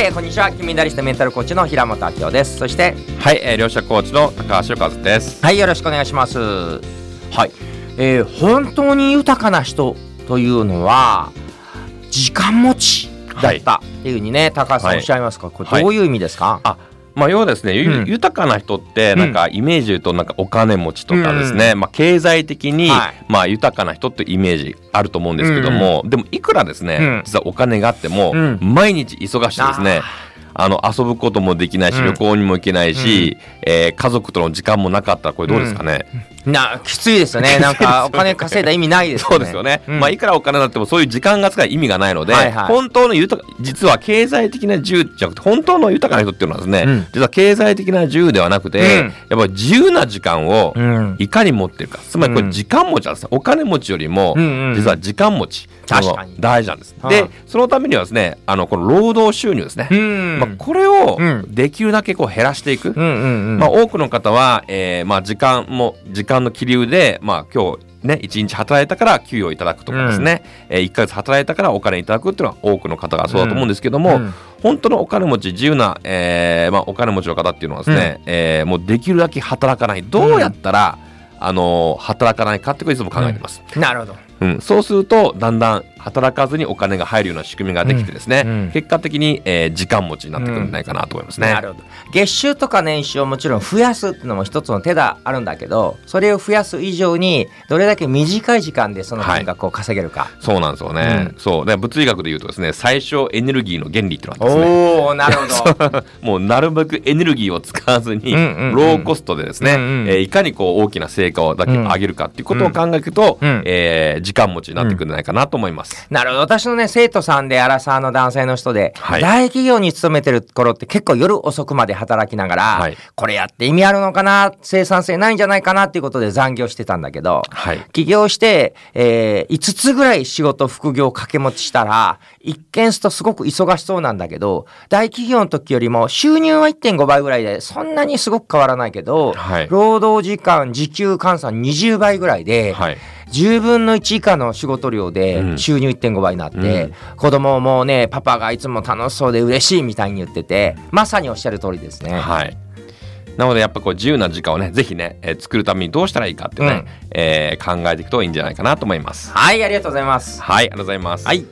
はいこんにちは。金メダリストメンタルコーチの平本明夫です。そしてはい、えー、両者コーチの高橋和です。はいよろしくお願いします。はい、えー、本当に豊かな人というのは時間持ちだったっていうふうにね、高橋さんはいおっしゃいますか？これどういう意味ですか、あまあ要はですね、ゆうん。豊かな人ってなんかイメージ言うとなんかお金持ちとかですね、まあ経済的に、はい。まあ豊かな人ってイメージあると思うんですけども、でもいくらですね、うん。実はお金があっても、うん。毎日忙しいですね。あの遊ぶこともできないし、うん。旅行にも行けないし、えー家族との時間もなかったらこれどうですかね、なきついですよね。なんかお金稼いだ意味ないですよね。そうですよね、うん。まあいくらお金だってもそういう時間が使う意味がないので、はいはい。本当の豊か実は経済的な自由じゃなくて本当の豊かな人っていうのはですね、うん。実は経済的な自由ではなくて、うん。やっぱり自由な時間をうん。いかに持ってるか。つまりこうん。れ時間持ちなんですねお金持ちよりも実は時間持ち確かに。大事なんです、はあでそのためにはですねあのこの労働収入ですね、うん。まあ、これをうん。できるだけこう減らしていく、まあ、多くの方は、えーまあ、時間も時間の切り腕で、まあ、今日ね1日働いたから給与をいただくとかですね、えー、1ヶ月働いたからお金いただくっていうのは多くの方がそうだと思うんですけども、うん。本当のお金持ち自由な、えーまあ、お金持ちの方っていうのはですね、えーもうできるだけ働かない。どうやったら、あのー働かないかってことをいつも考えてます、なるほど。うん。そうするとだんだん働かずにお金が入るような仕組みができてですね、うんうん。結果的に、えー時間持ちになってくるんじゃないかなと思いますね。なるほど。月収とか年収をもちろん増やすっていうのも一つの手があるんだけどそれを増やす以上にどれだけ短い時間でその金額を稼げるか、そうなんですよね。うん。そう。で物理学で言うとですね、最小エネルギーの原理っていうのがあってですね。おおなるほど。もうなるべくエネルギーを使わずに、うんうんうんローコストでですね、うんうんえーいかにこう大きな成果をだけ上げるかっていうことを考えると、うん。えー時間持ちになってくるんじゃないかなと思います。なるほど。私のね生徒さんでアラサーの男性の人で、はい。大企業に勤めてる頃って結構夜遅くまで働きながら、はい。これやって意味あるのかな？生産性ないんじゃないかな？っていうことで残業してたんだけど、はい。起業して、えー5つぐらい仕事副業掛け持ちしたら一見するとすごく忙しそうなんだけど大企業の時よりも収入は1.5倍ぐらいでそんなにすごく変わらないけど、はい。労働時間時給換算20倍ぐらいで、はい。10分の1以下の仕事量うでん収入1.5倍になって、うん子供もねパパがいつも楽しそうで嬉しいみたいに言っててまさにおっしゃる通りですね。はい。なのでやっぱこう自由な時間をね、ぜひね、えー作るためにどうしたらいいかってね、うんえー考えていくといいんじゃないかなと思います。はいありがとうございます。はい、ありがとうございます。はい